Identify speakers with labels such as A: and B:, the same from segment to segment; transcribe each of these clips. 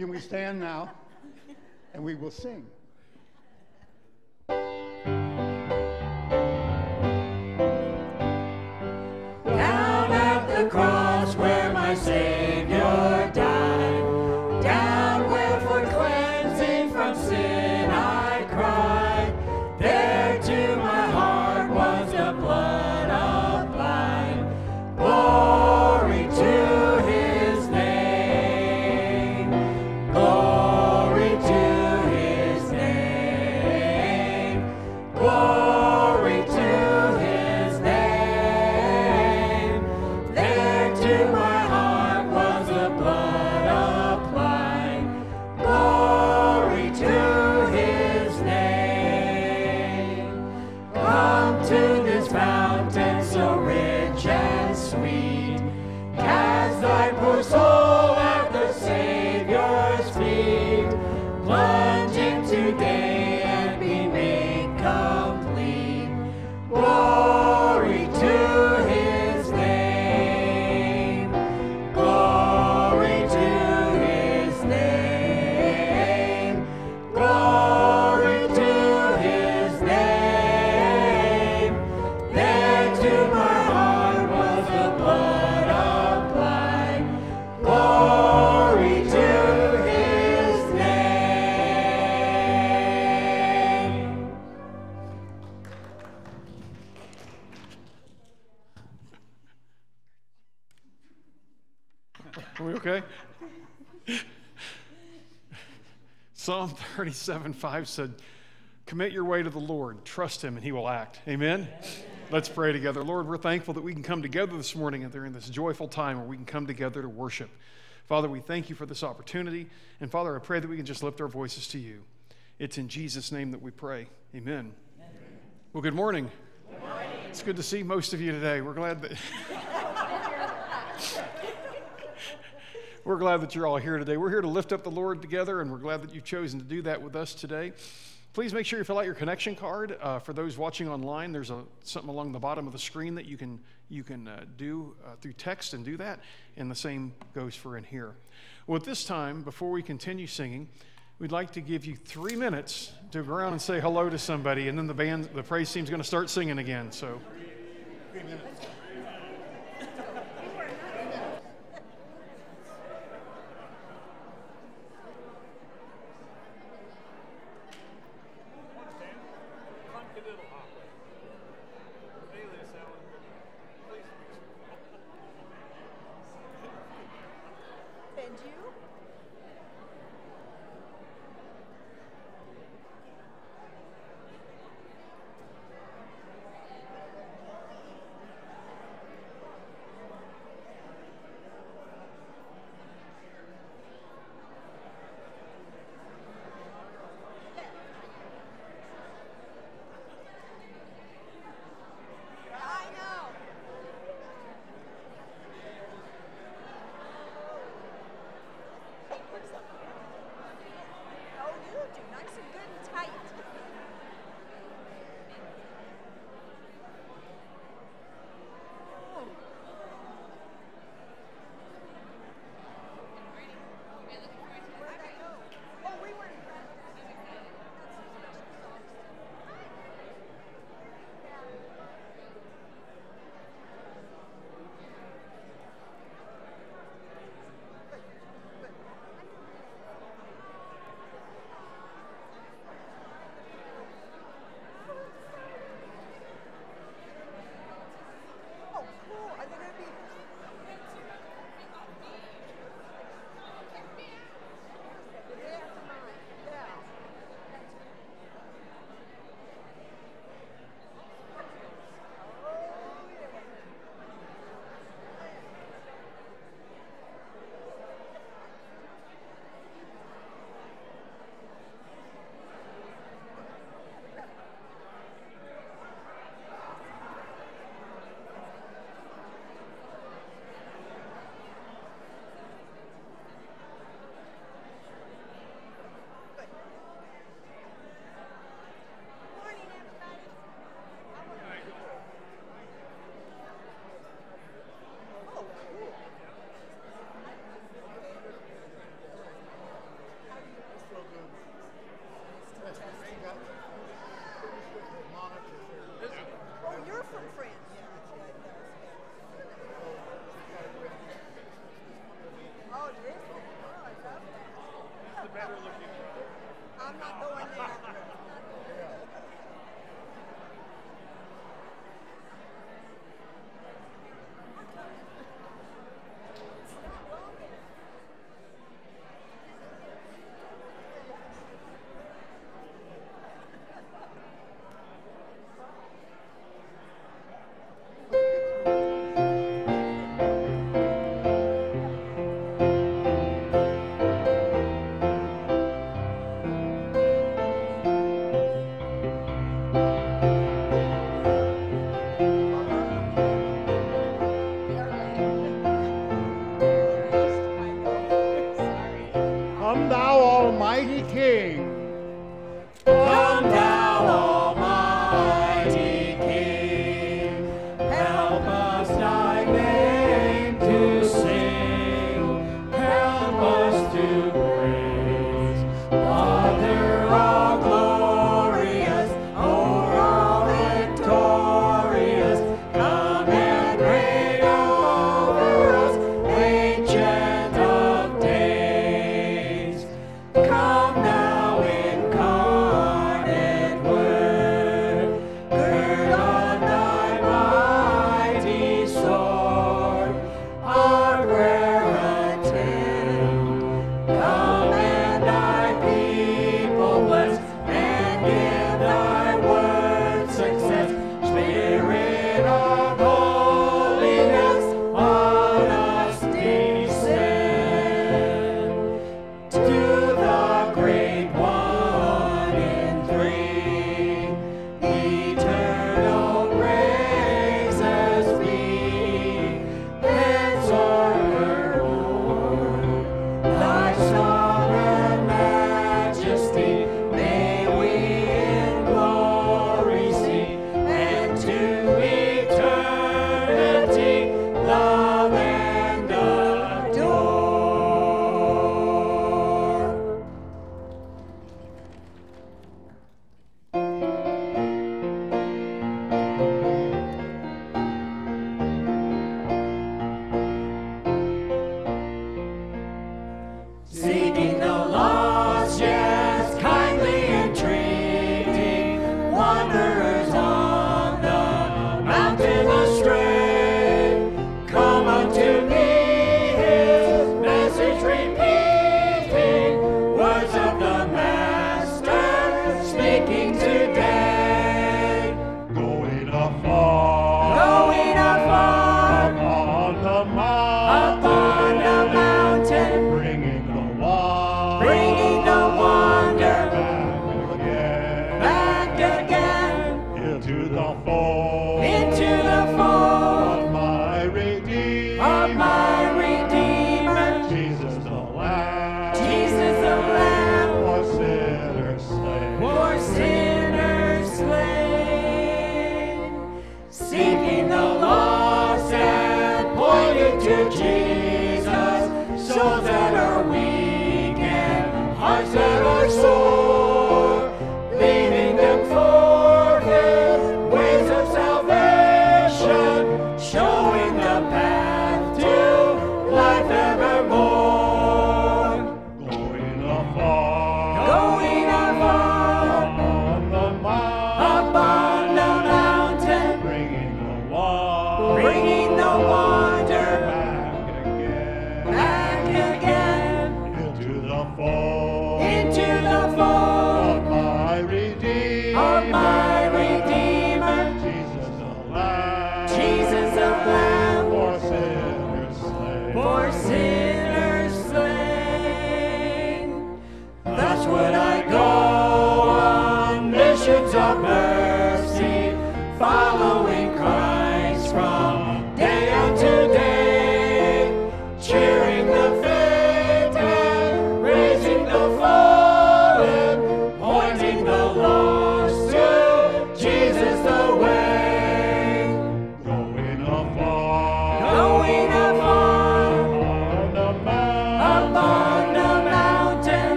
A: you may stand now and we will sing.
B: Down at the cross where my Savior died,
C: 37 5 said, Commit your way to the Lord, trust Him, and He will act. Amen? Let's pray together. Lord, we're thankful that we can come together this morning and during this joyful time where we can come together to worship. Father, we thank you for this opportunity. And Father, I pray that we can just lift our voices to you. It's in Jesus' name that we pray. Amen. Well, good morning. It's good to see most of you today. We're glad that. We're glad that you're all here today. We're here to lift up the Lord together, and we're glad that you've chosen to do that with us today. Please make sure you fill out your connection card. Uh, for those watching online, there's a, something along the bottom of the screen that you can, you can uh, do uh, through text and do that, and the same goes for in here. Well, at this time, before we continue singing, we'd like to give you three minutes to go around and say hello to somebody, and then the band, the praise team's going to start singing again. So.
D: Benju?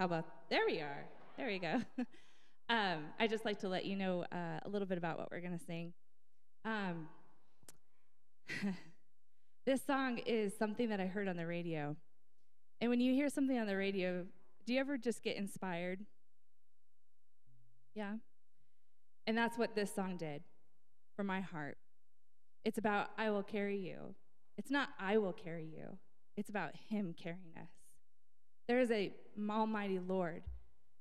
E: How about there we are. There we go. um, I just like to let you know uh, a little bit about what we're going to sing. Um, this song is something that I heard on the radio. And when you hear something on the radio, do you ever just get inspired? Yeah? And that's what this song did for my heart. It's about I will carry you. It's not I will carry you, it's about Him carrying us. There is a almighty Lord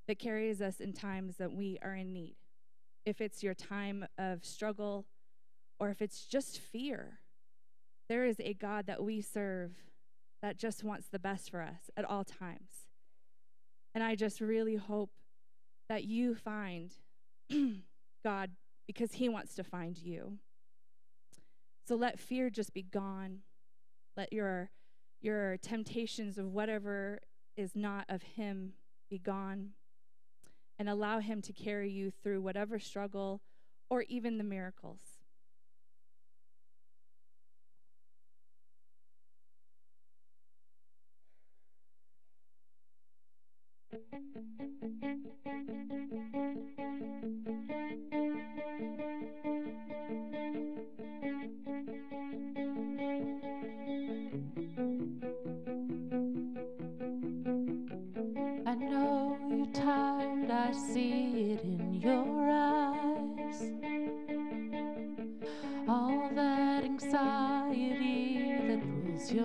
E: that carries us in times that we are in need. If it's your time of struggle or if it's just fear, there is a God that we serve that just wants the best for us at all times. And I just really hope that you find God because He wants to find you. So let fear just be gone. Let your your temptations of whatever is not of Him be gone. And allow Him to carry you through whatever struggle or even the miracles.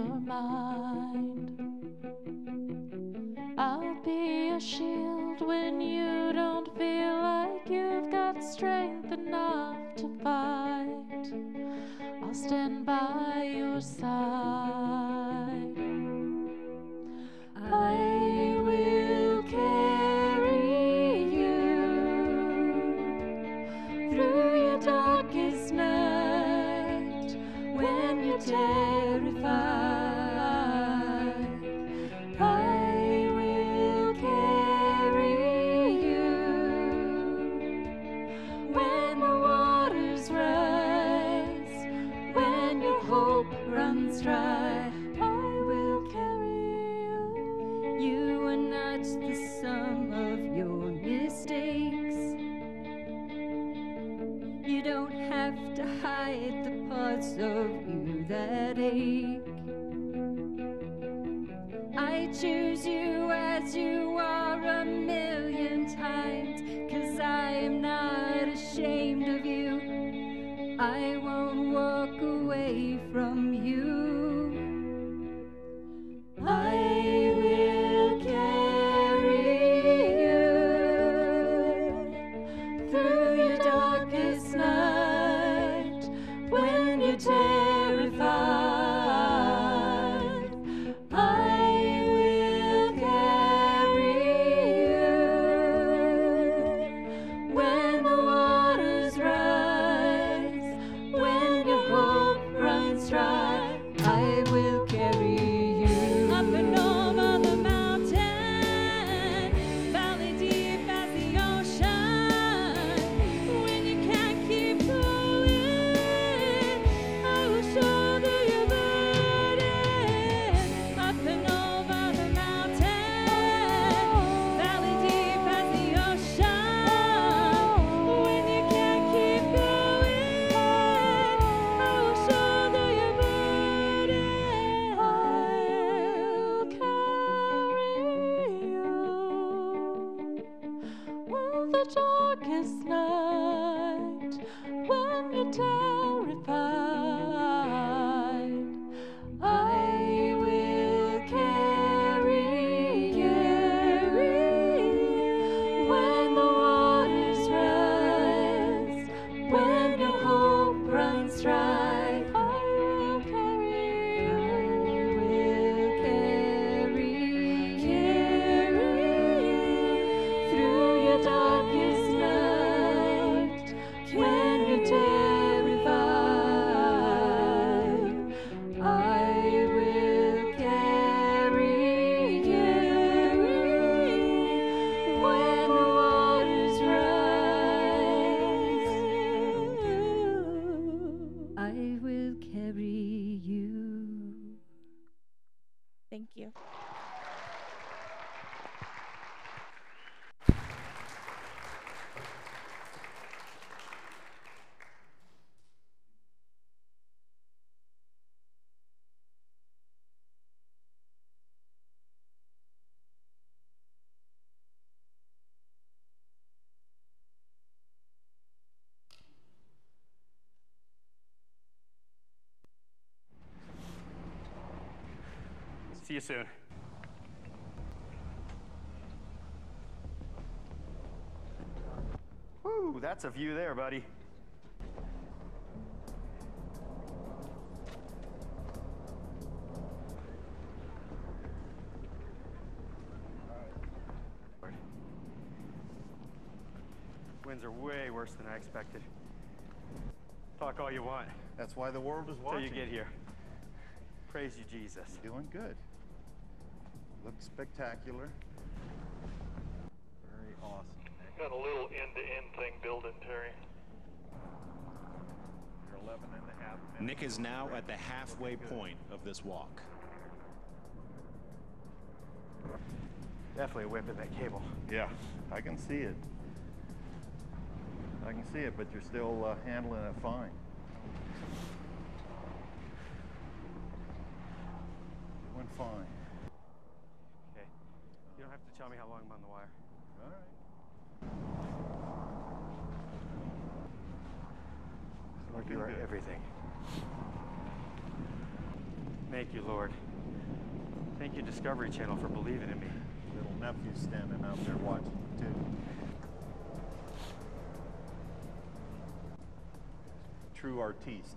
F: your mind. I'll be your
E: shield when you don't feel like you've got strength enough to fight.
F: I'll stand by your side. Darkest night when you're terrified.
G: Soon. Woo, that's a view there, buddy. Winds are way worse than I expected. Talk all you want
H: That's why the world is
G: till
H: watching.
G: you get here. Praise you, Jesus.
H: Doing good. Looks spectacular. Very awesome. Nik.
I: Got a little end-to-end thing building, Terry.
H: You're 11 and a half minutes.
J: Nik is now at the halfway point of this walk.
G: Definitely whipping that cable.
H: Yeah, I can see it. I can see it, but you're still uh, handling it fine. Went fine.
G: Okay. You don't have to tell me how long I'm on the wire.
H: All right.
G: Lord, are
H: good.
G: everything. Thank you, Lord. Thank you, Discovery Channel, for believing in me.
H: Little nephew standing out there watching you too. True artiste.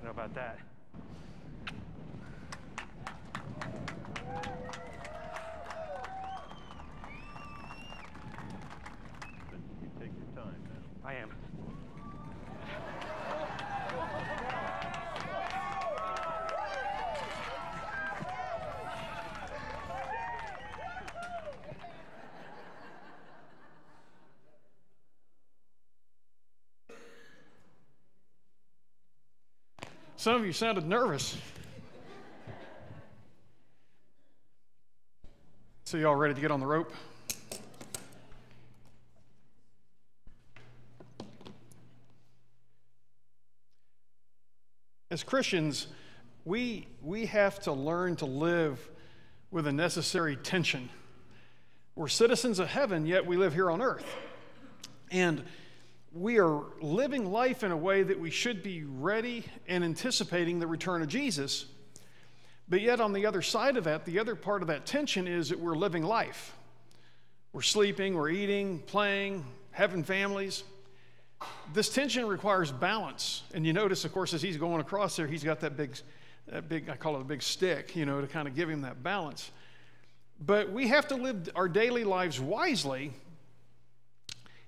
G: I know about that.
H: But you take your time now.
G: I am.
C: Some of you sounded nervous. So, y'all ready to get on the rope? as Christians, we, we have to learn to live with a necessary tension. We're citizens of heaven, yet we live here on earth. And we are living life in a way that we should be ready and anticipating the return of Jesus. But yet, on the other side of that, the other part of that tension is that we're living life. We're sleeping, we're eating, playing, having families. This tension requires balance. And you notice, of course, as he's going across there, he's got that big, that big I call it a big stick, you know, to kind of give him that balance. But we have to live our daily lives wisely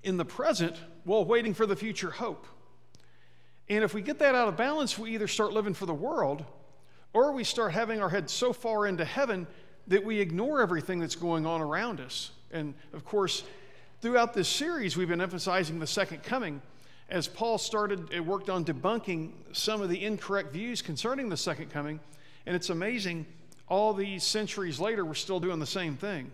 C: in the present while waiting for the future hope. And if we get that out of balance, we either start living for the world or we start having our head so far into heaven that we ignore everything that's going on around us. And of course, throughout this series, we've been emphasizing the second coming as Paul started and worked on debunking some of the incorrect views concerning the second coming. And it's amazing, all these centuries later, we're still doing the same thing.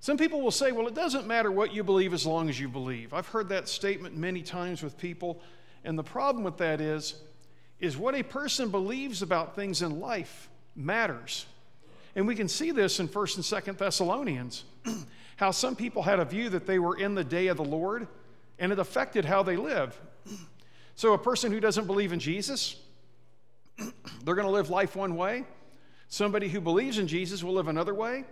C: Some people will say, well, it doesn't matter what you believe as long as you believe. I've heard that statement many times with people. And the problem with that is, is what a person believes about things in life matters. And we can see this in 1st and 2nd Thessalonians, how some people had a view that they were in the day of the Lord, and it affected how they live. So a person who doesn't believe in Jesus, they're going to live life one way. Somebody who believes in Jesus will live another way.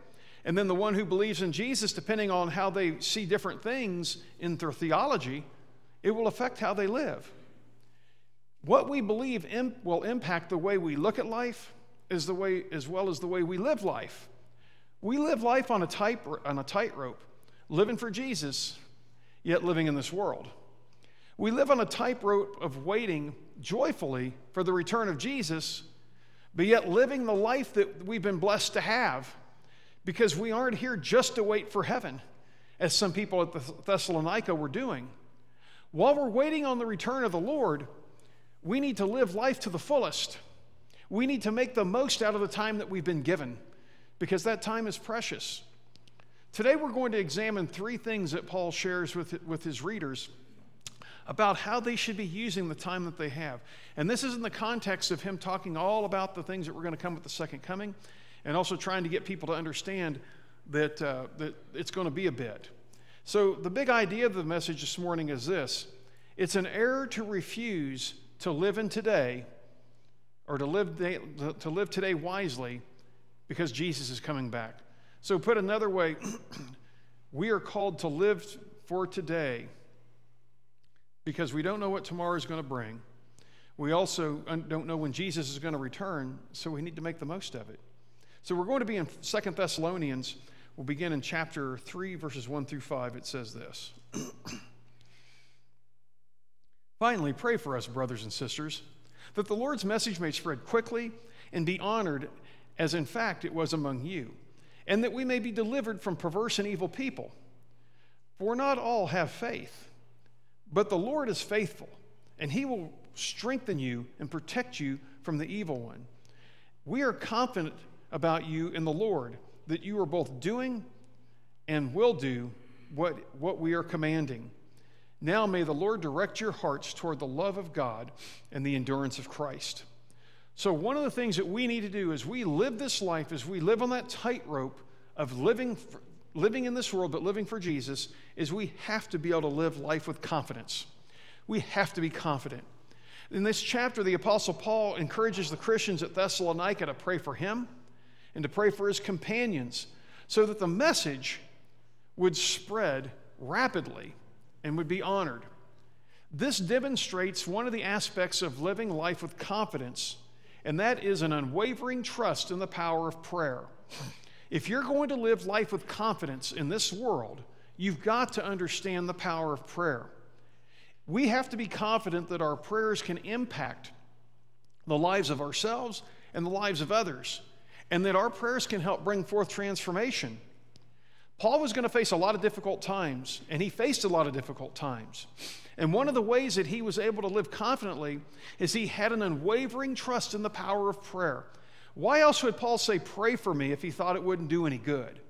C: And then the one who believes in Jesus, depending on how they see different things in their theology, it will affect how they live. What we believe will impact the way we look at life as, the way, as well as the way we live life. We live life on a, tight, on a tightrope, living for Jesus, yet living in this world. We live on a tightrope of waiting joyfully for the return of Jesus, but yet living the life that we've been blessed to have because we aren't here just to wait for heaven, as some people at the Thessalonica were doing. While we're waiting on the return of the Lord, we need to live life to the fullest. We need to make the most out of the time that we've been given because that time is precious. Today, we're going to examine three things that Paul shares with, with his readers about how they should be using the time that they have. And this is in the context of him talking all about the things that were going to come with the second coming and also trying to get people to understand that, uh, that it's going to be a bit. So, the big idea of the message this morning is this it's an error to refuse to live in today or to live, to live today wisely because Jesus is coming back. So, put another way, we are called to live for today because we don't know what tomorrow is going to bring. We also don't know when Jesus is going to return, so we need to make the most of it. So we're going to be in Second Thessalonians. We'll begin in chapter 3, verses 1 through 5. It says this Finally, pray for us, brothers and sisters, that the Lord's message may spread quickly and be honored, as in fact it was among you, and that we may be delivered from perverse and evil people. For not all have faith, but the Lord is faithful, and he will strengthen you and protect you from the evil one. We are confident about you in the Lord, that you are both doing and will do what, what we are commanding. Now may the Lord direct your hearts toward the love of God and the endurance of Christ. So, one of the things that we need to do as we live this life, as we live on that tightrope of living, living in this world but living for Jesus, is we have to be able to live life with confidence. We have to be confident. In this chapter, the Apostle Paul encourages the Christians at Thessalonica to pray for him and to pray for his companions so that the message would spread rapidly and would be honored. This demonstrates one of the aspects of living life with confidence, and that is an unwavering trust in the power of prayer. If you're going to live life with confidence in this world, you've got to understand the power of prayer. We have to be confident that our prayers can impact the lives of ourselves and the lives of others and that our prayers can help bring forth transformation. Paul was going to face a lot of difficult times, and he faced a lot of difficult times. And one of the ways that he was able to live confidently is he had an unwavering trust in the power of prayer. Why else would Paul say, Pray for me, if he thought it wouldn't do any good?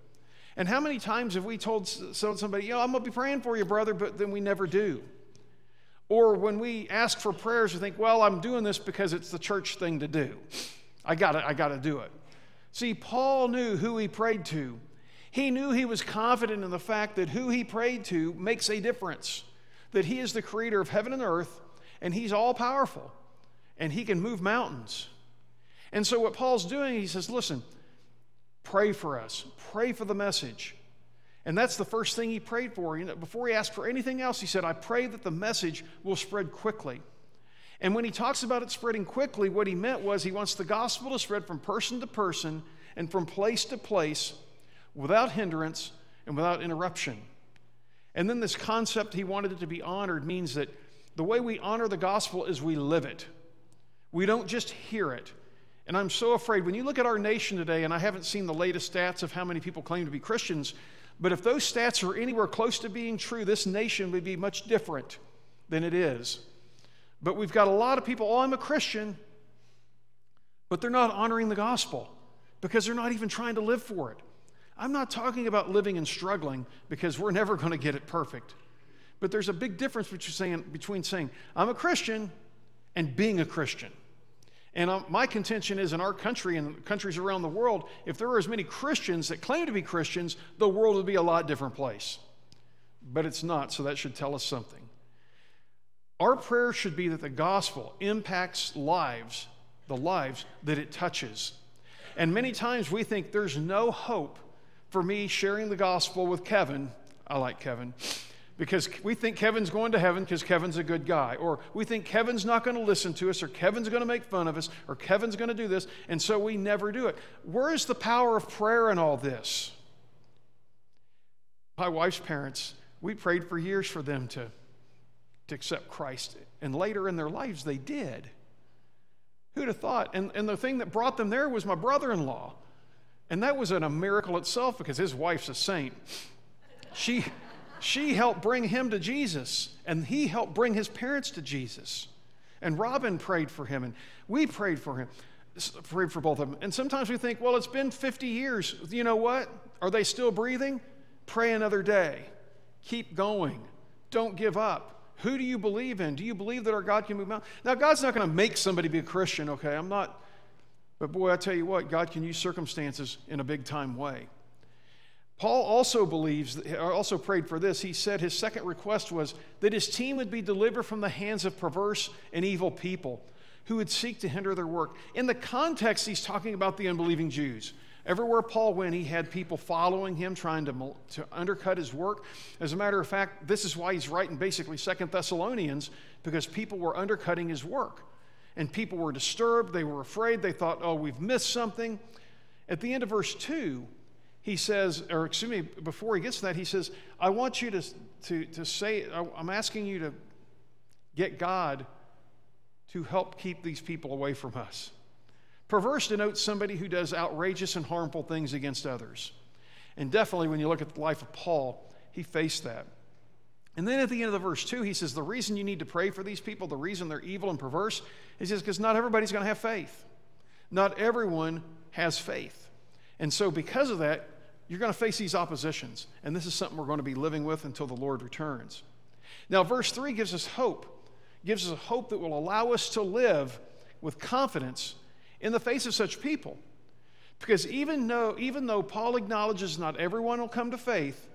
C: And how many times have we told somebody, Yo, I'm going to be praying for you, brother, but then we never do? Or when we ask for prayers, we think, well, I'm doing this because it's the church thing to do. I got I got to do it. See, Paul knew who he prayed to. He knew he was confident in the fact that who he prayed to makes a difference, that he is the creator of heaven and earth, and he's all powerful, and he can move mountains. And so, what Paul's doing, he says, listen, pray for us, pray for the message. And that's the first thing he prayed for. You know, before he asked for anything else, he said, I pray that the message will spread quickly. And when he talks about it spreading quickly, what he meant was he wants the gospel to spread from person to person and from place to place without hindrance and without interruption. And then this concept he wanted it to be honored means that the way we honor the gospel is we live it. We don't just hear it. And I'm so afraid when you look at our nation today, and I haven't seen the latest stats of how many people claim to be Christians, but if those stats are anywhere close to being true, this nation would be much different than it is. But we've got a lot of people, oh, I'm a Christian, but they're not honoring the gospel because they're not even trying to live for it. I'm not talking about living and struggling because we're never going to get it perfect. But there's a big difference between saying, I'm a Christian and being a Christian. And um, my contention is in our country and countries around the world, if there were as many Christians that claim to be Christians, the world would be a lot different place. But it's not, so that should tell us something. Our prayer should be that the gospel impacts lives, the lives that it touches. And many times we think there's no hope for me sharing the gospel with Kevin. I like Kevin because we think Kevin's going to heaven because Kevin's a good guy, or we think Kevin's not going to listen to us, or Kevin's going to make fun of us, or Kevin's going to do this, and so we never do it. Where is the power of prayer in all this? My wife's parents, we prayed for years for them to, to accept Christ, and later in their lives they did. Who'd have thought? And, and the thing that brought them there was my brother in law. And that was a miracle itself because his wife's a saint. She, she helped bring him to Jesus, and he helped bring his parents to Jesus. And Robin prayed for him, and we prayed for him, prayed for both of them. And sometimes we think, well, it's been 50 years. You know what? Are they still breathing? Pray another day. Keep going. Don't give up. Who do you believe in? Do you believe that our God can move mountains? Now, God's not going to make somebody be a Christian, okay? I'm not, but boy, I tell you what, God can use circumstances in a big time way. Paul also believes, also prayed for this. He said his second request was that his team would be delivered from the hands of perverse and evil people who would seek to hinder their work. In the context, he's talking about the unbelieving Jews. Everywhere Paul went, he had people following him, trying to, to undercut his work. As a matter of fact, this is why he's writing basically Second Thessalonians, because people were undercutting his work. And people were disturbed, they were afraid, they thought, oh, we've missed something. At the end of verse 2, he says, or excuse me, before he gets to that, he says, I want you to, to, to say, I'm asking you to get God to help keep these people away from us. Perverse denotes somebody who does outrageous and harmful things against others. And definitely, when you look at the life of Paul, he faced that. And then at the end of the verse 2, he says, The reason you need to pray for these people, the reason they're evil and perverse, is just because not everybody's going to have faith. Not everyone has faith. And so, because of that, you're going to face these oppositions. And this is something we're going to be living with until the Lord returns. Now, verse 3 gives us hope, gives us a hope that will allow us to live with confidence in the face of such people. Because even though, even though Paul acknowledges not everyone will come to faith,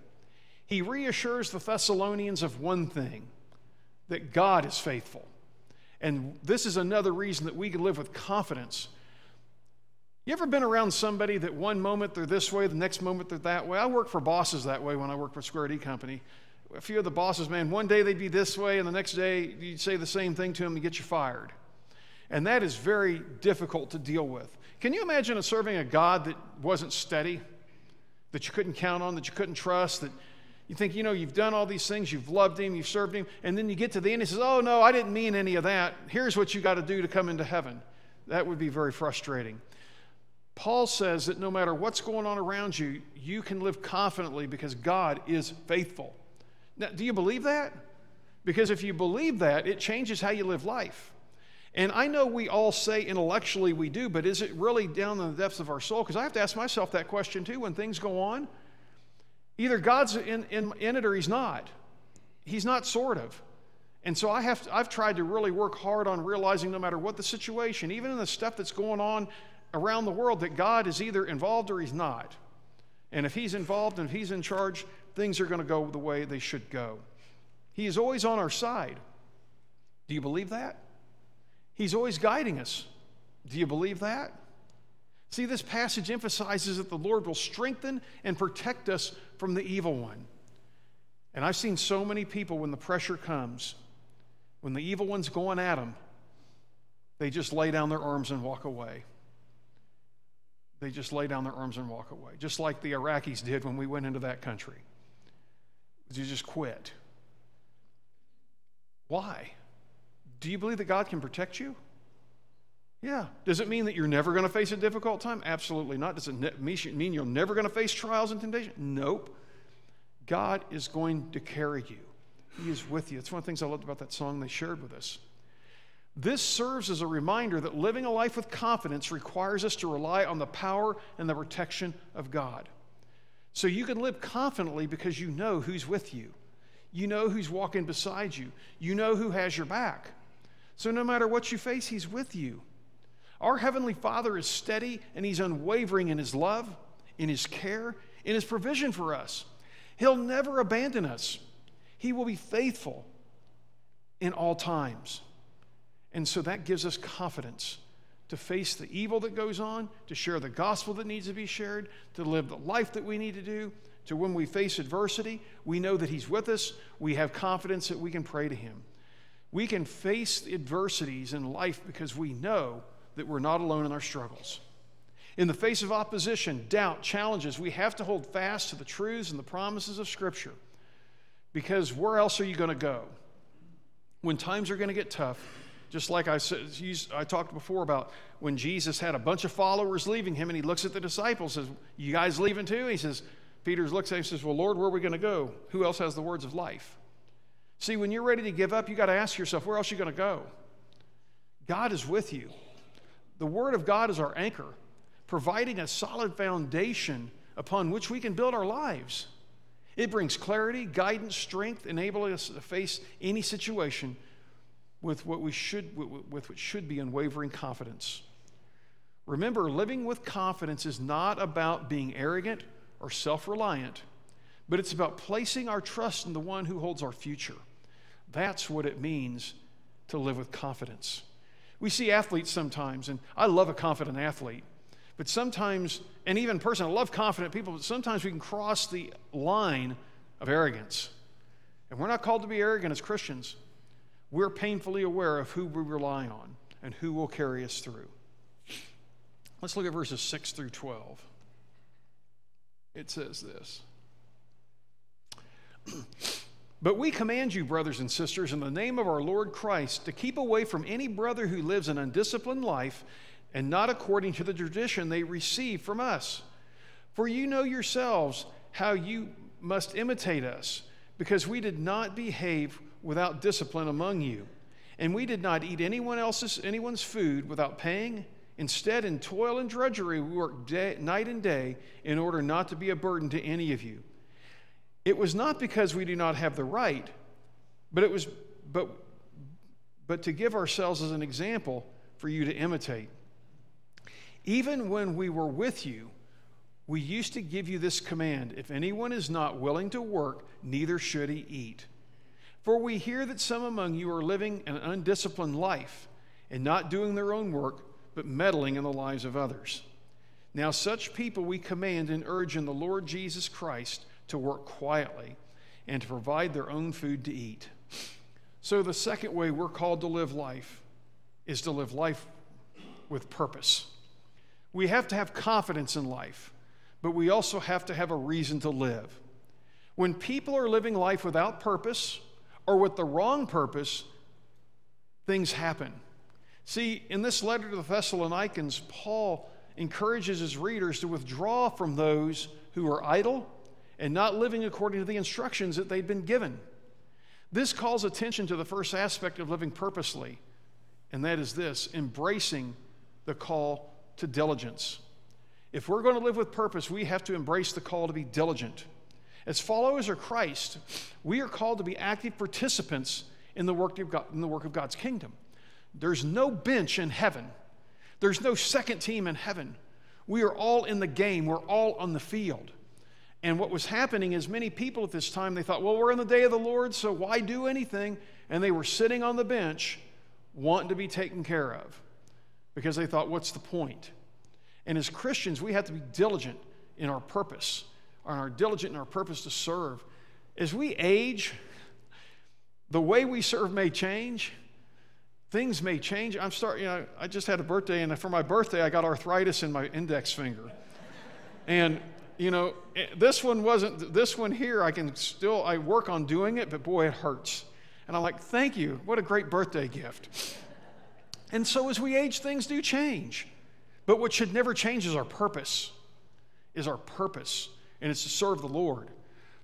C: he reassures the Thessalonians of one thing that God is faithful. And this is another reason that we can live with confidence you ever been around somebody that one moment they're this way, the next moment they're that way? I work for bosses that way when I work for Square D Company. A few of the bosses, man, one day they'd be this way, and the next day you'd say the same thing to them to get you fired. And that is very difficult to deal with. Can you imagine a serving a God that wasn't steady, that you couldn't count on, that you couldn't trust, that you think, you know, you've done all these things, you've loved him, you've served him, and then you get to the end, he says, Oh, no, I didn't mean any of that. Here's what you got to do to come into heaven. That would be very frustrating. Paul says that no matter what's going on around you, you can live confidently because God is faithful. Now, do you believe that? Because if you believe that, it changes how you live life. And I know we all say intellectually we do, but is it really down in the depths of our soul? Because I have to ask myself that question too when things go on. Either God's in, in, in it or He's not. He's not sort of. And so I have to, I've tried to really work hard on realizing no matter what the situation, even in the stuff that's going on around the world, that God is either involved or He's not. And if He's involved and if He's in charge, things are going to go the way they should go. He is always on our side. Do you believe that? He's always guiding us. Do you believe that? See, this passage emphasizes that the Lord will strengthen and protect us from the evil one. And I've seen so many people when the pressure comes, when the evil one's going at them, they just lay down their arms and walk away. They just lay down their arms and walk away, just like the Iraqis did when we went into that country. You just quit. Why? Do you believe that God can protect you? Yeah. Does it mean that you're never going to face a difficult time? Absolutely not. Does it mean you're never going to face trials and temptation? Nope. God is going to carry you. He is with you. It's one of the things I loved about that song they shared with us. This serves as a reminder that living a life with confidence requires us to rely on the power and the protection of God. So you can live confidently because you know who's with you. You know who's walking beside you. You know who has your back. So no matter what you face, He's with you. Our Heavenly Father is steady and He's unwavering in His love, in His care, in His provision for us. He'll never abandon us. He will be faithful in all times. And so that gives us confidence to face the evil that goes on, to share the gospel that needs to be shared, to live the life that we need to do, to when we face adversity, we know that He's with us. We have confidence that we can pray to Him. We can face the adversities in life because we know that we're not alone in our struggles. In the face of opposition, doubt, challenges, we have to hold fast to the truths and the promises of Scripture because where else are you going to go? When times are going to get tough, just like I, I talked before about when Jesus had a bunch of followers leaving him and he looks at the disciples and says, You guys leaving too? He says, Peter looks at him and says, Well, Lord, where are we going to go? Who else has the words of life? See, when you're ready to give up, you got to ask yourself, Where else are you going to go? God is with you. The Word of God is our anchor, providing a solid foundation upon which we can build our lives. It brings clarity, guidance, strength, enabling us to face any situation with what we should with what should be unwavering confidence. Remember, living with confidence is not about being arrogant or self reliant, but it's about placing our trust in the one who holds our future. That's what it means to live with confidence. We see athletes sometimes, and I love a confident athlete, but sometimes, and even person, I love confident people, but sometimes we can cross the line of arrogance. And we're not called to be arrogant as Christians. We're painfully aware of who we rely on and who will carry us through. Let's look at verses 6 through 12 it says this. But we command you, brothers and sisters, in the name of our Lord Christ, to keep away from any brother who lives an undisciplined life and not according to the tradition they receive from us. For you know yourselves how you must imitate us, because we did not behave without discipline among you, and we did not eat anyone else's anyone's food without paying Instead, in toil and drudgery, we worked day, night and day in order not to be a burden to any of you. It was not because we do not have the right, but it was but but to give ourselves as an example for you to imitate. Even when we were with you, we used to give you this command if anyone is not willing to work, neither should he eat. For we hear that some among you are living an undisciplined life and not doing their own work but meddling in the lives of others. Now, such people we command and urge in the Lord Jesus Christ to work quietly and to provide their own food to eat. So, the second way we're called to live life is to live life with purpose. We have to have confidence in life, but we also have to have a reason to live. When people are living life without purpose or with the wrong purpose, things happen. See, in this letter to the Thessalonians, Paul encourages his readers to withdraw from those who are idle and not living according to the instructions that they'd been given. This calls attention to the first aspect of living purposely, and that is this embracing the call to diligence. If we're going to live with purpose, we have to embrace the call to be diligent. As followers of Christ, we are called to be active participants in the work of, God, in the work of God's kingdom. There's no bench in heaven, there's no second team in heaven. We are all in the game, we're all on the field. And what was happening is many people at this time, they thought, well, we're in the day of the Lord, so why do anything? And they were sitting on the bench wanting to be taken care of because they thought, what's the point? And as Christians, we have to be diligent in our purpose, and our diligent in our purpose to serve. As we age, the way we serve may change. Things may change. I'm starting, you know, I just had a birthday, and for my birthday, I got arthritis in my index finger. and you know, eh, this one wasn't, this one here, I can still, I work on doing it, but boy, it hurts. And I'm like, thank you. What a great birthday gift. And so as we age, things do change. But what should never change is our purpose, is our purpose, and it's to serve the Lord.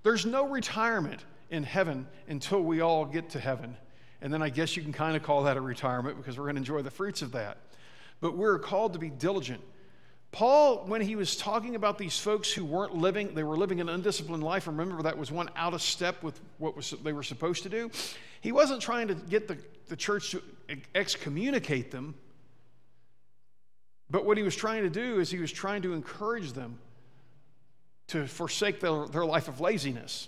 C: There's no retirement in heaven until we all get to heaven. And then I guess you can kind of call that a retirement because we're going to enjoy the fruits of that. But we're called to be diligent Paul, when he was talking about these folks who weren't living, they were living an undisciplined life. Remember, that was one out of step with what was, they were supposed to do. He wasn't trying to get the, the church to excommunicate them, but what he was trying to do is he was trying to encourage them to forsake their, their life of laziness.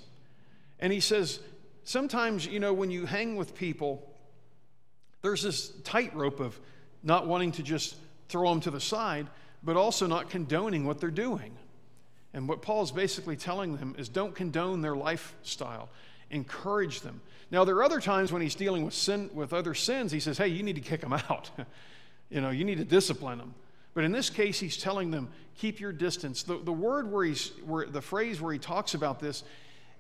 C: And he says, sometimes, you know, when you hang with people, there's this tightrope of not wanting to just throw them to the side but also not condoning what they're doing. And what Paul's basically telling them is don't condone their lifestyle, encourage them. Now, there are other times when he's dealing with sin, with other sins, he says, hey, you need to kick them out. you know, you need to discipline them. But in this case, he's telling them, keep your distance. The, the word where he's, where the phrase where he talks about this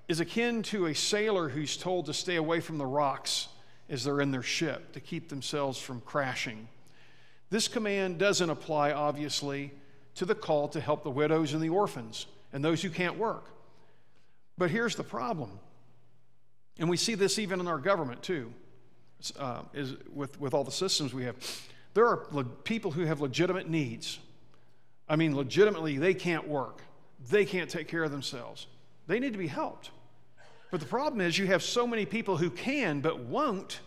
C: is akin to a sailor who's told to stay away from the rocks as they're in their ship to keep themselves from crashing. This command doesn't apply, obviously, to the call to help the widows and the orphans and those who can't work. But here's the problem, and we see this even in our government too, uh, is with, with all the systems we have. There are le- people who have legitimate needs. I mean, legitimately, they can't work, they can't take care of themselves. They need to be helped. But the problem is, you have so many people who can but won't,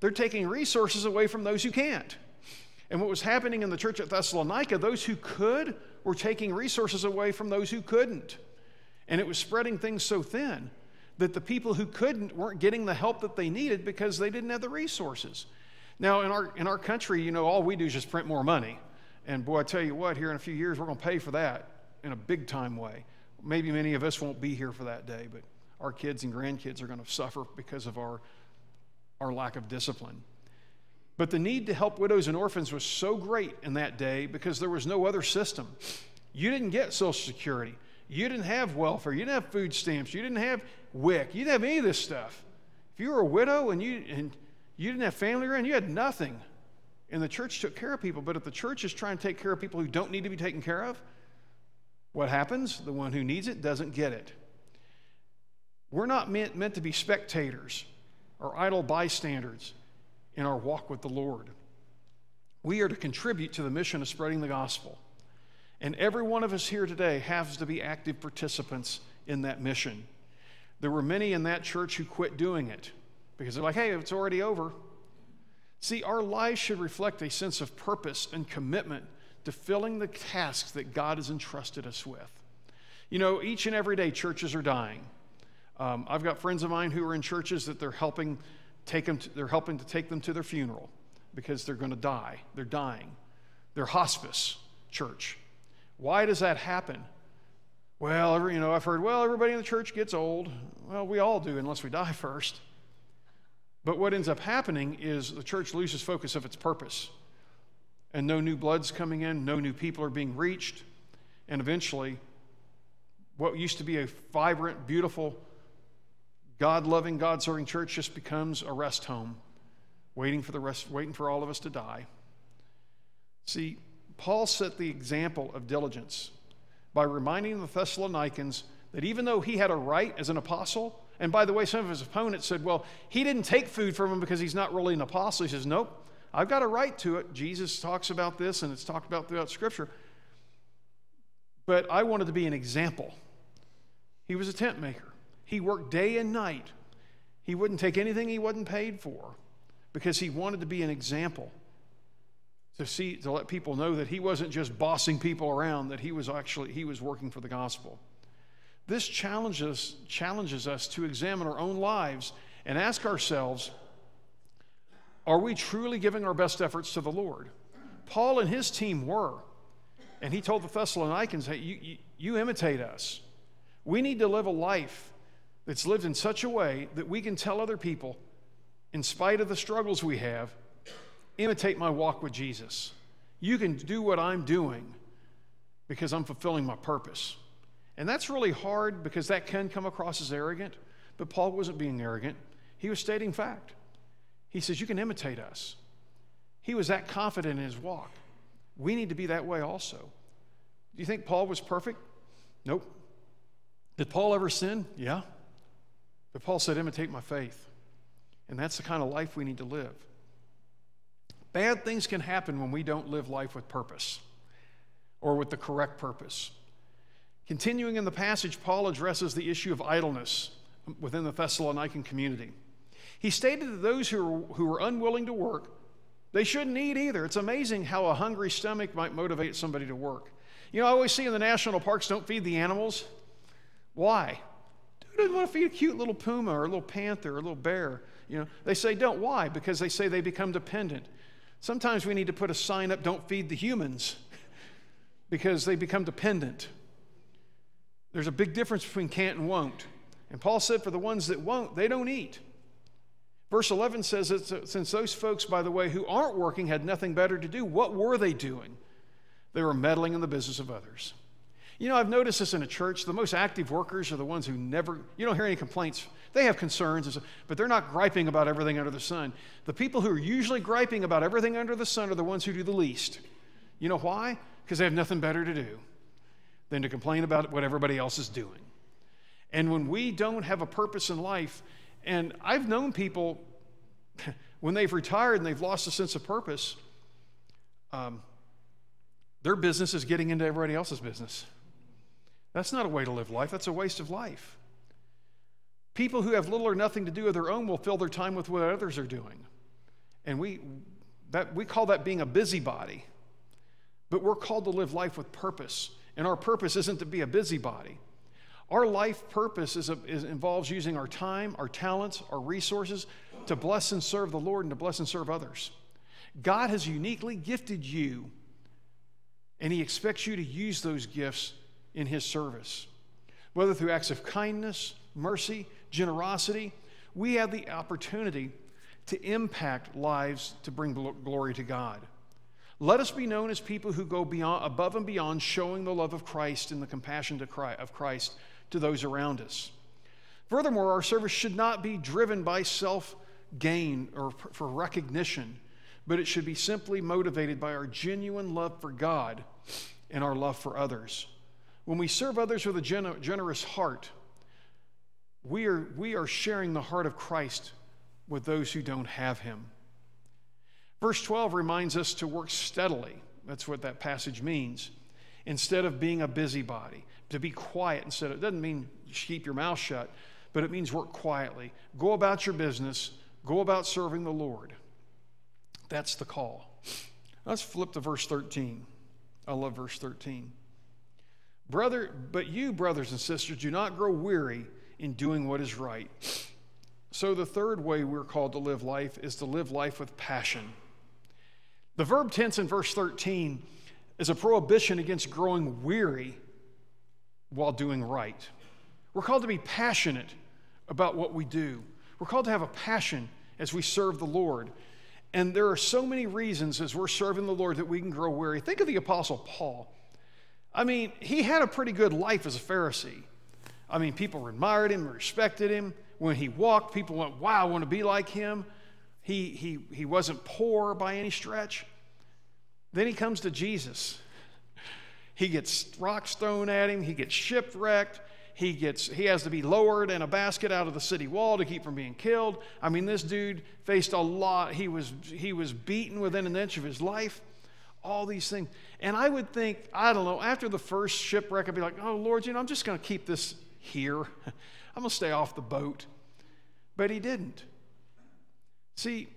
C: they're taking resources away from those who can't. And what was happening in the church at Thessalonica, those who could were taking resources away from those who couldn't. And it was spreading things so thin that the people who couldn't weren't getting the help that they needed because they didn't have the resources. Now, in our, in our country, you know, all we do is just print more money. And boy, I tell you what, here in a few years, we're going to pay for that in a big time way. Maybe many of us won't be here for that day, but our kids and grandkids are going to suffer because of our, our lack of discipline. But the need to help widows and orphans was so great in that day because there was no other system. You didn't get Social Security. You didn't have welfare. You didn't have food stamps. You didn't have WIC. You didn't have any of this stuff. If you were a widow and you, and you didn't have family around, you had nothing. And the church took care of people. But if the church is trying to take care of people who don't need to be taken care of, what happens? The one who needs it doesn't get it. We're not meant, meant to be spectators or idle bystanders in our walk with the Lord. We are to contribute to the mission of spreading the gospel. And every one of us here today has to be active participants in that mission. There were many in that church who quit doing it because they're like, hey, it's already over. See, our lives should reflect a sense of purpose and commitment to filling the tasks that God has entrusted us with. You know, each and every day churches are dying. Um, I've got friends of mine who are in churches that they're helping take them to, they're helping to take them to their funeral because they're going to die. They're dying. They're hospice church. Why does that happen? Well, you know, I've heard, well, everybody in the church gets old. Well, we all do unless we die first. But what ends up happening is the church loses focus of its purpose. And no new blood's coming in, no new people are being reached. And eventually, what used to be a vibrant, beautiful God loving, God serving church just becomes a rest home, waiting for the rest, waiting for all of us to die. See, Paul set the example of diligence by reminding the Thessalonians that even though he had a right as an apostle, and by the way, some of his opponents said, well, he didn't take food from him because he's not really an apostle. He says, nope, I've got a right to it. Jesus talks about this, and it's talked about throughout Scripture. But I wanted to be an example. He was a tent maker. He worked day and night. He wouldn't take anything he wasn't paid for because he wanted to be an example to see to let people know that he wasn't just bossing people around that he was actually he was working for the gospel. This challenges challenges us to examine our own lives and ask ourselves are we truly giving our best efforts to the lord? Paul and his team were and he told the thessalonians hey you, you, you imitate us. We need to live a life that's lived in such a way that we can tell other people in spite of the struggles we have imitate my walk with Jesus. You can do what I'm doing because I'm fulfilling my purpose. And that's really hard because that can come across as arrogant, but Paul wasn't being arrogant. He was stating fact. He says, You can imitate us. He was that confident in his walk. We need to be that way also. Do you think Paul was perfect? Nope. Did Paul ever sin? Yeah. But Paul said, Imitate my faith. And that's the kind of life we need to live. Bad things can happen when we don't live life with purpose or with the correct purpose. Continuing in the passage, Paul addresses the issue of idleness within the Thessalonican community. He stated that those who were, who were unwilling to work, they shouldn't eat either. It's amazing how a hungry stomach might motivate somebody to work. You know, I always see in the national parks, don't feed the animals. Why? Who doesn't want to feed a cute little puma or a little panther or a little bear? You know, they say don't. Why? Because they say they become dependent. Sometimes we need to put a sign up don't feed the humans because they become dependent. There's a big difference between can't and won't. And Paul said, for the ones that won't, they don't eat. Verse 11 says that since those folks, by the way, who aren't working had nothing better to do, what were they doing? They were meddling in the business of others. You know, I've noticed this in a church. The most active workers are the ones who never, you don't hear any complaints they have concerns, but they're not griping about everything under the sun. The people who are usually griping about everything under the sun are the ones who do the least. You know why? Because they have nothing better to do than to complain about what everybody else is doing. And when we don't have a purpose in life, and I've known people when they've retired and they've lost a sense of purpose, um, their business is getting into everybody else's business. That's not a way to live life, that's a waste of life. People who have little or nothing to do of their own will fill their time with what others are doing. And we, that, we call that being a busybody. But we're called to live life with purpose. And our purpose isn't to be a busybody. Our life purpose is, a, is, involves using our time, our talents, our resources to bless and serve the Lord and to bless and serve others. God has uniquely gifted you, and He expects you to use those gifts in His service, whether through acts of kindness, mercy, generosity, we have the opportunity to impact lives to bring glory to God. Let us be known as people who go beyond, above and beyond showing the love of Christ and the compassion of Christ to those around us. Furthermore, our service should not be driven by self gain or for recognition, but it should be simply motivated by our genuine love for God and our love for others. When we serve others with a generous heart, we are, we are sharing the heart of Christ with those who don't have him. Verse 12 reminds us to work steadily. That's what that passage means. Instead of being a busybody, to be quiet instead of, it doesn't mean keep your mouth shut, but it means work quietly. Go about your business, go about serving the Lord. That's the call. Let's flip to verse 13. I love verse 13. Brother, but you, brothers and sisters, do not grow weary in doing what is right. So, the third way we're called to live life is to live life with passion. The verb tense in verse 13 is a prohibition against growing weary while doing right. We're called to be passionate about what we do. We're called to have a passion as we serve the Lord. And there are so many reasons as we're serving the Lord that we can grow weary. Think of the Apostle Paul. I mean, he had a pretty good life as a Pharisee. I mean, people admired him, respected him. When he walked, people went, wow, I want to be like him. He, he, he wasn't poor by any stretch. Then he comes to Jesus. He gets rocks thrown at him, he gets shipwrecked. He, gets, he has to be lowered in a basket out of the city wall to keep from being killed. I mean, this dude faced a lot. He was, he was beaten within an inch of his life all these things. And I would think, I don't know, after the first shipwreck, I'd be like, oh, Lord, you know, I'm just going to keep this here. I'm going to stay off the boat. But he didn't. See,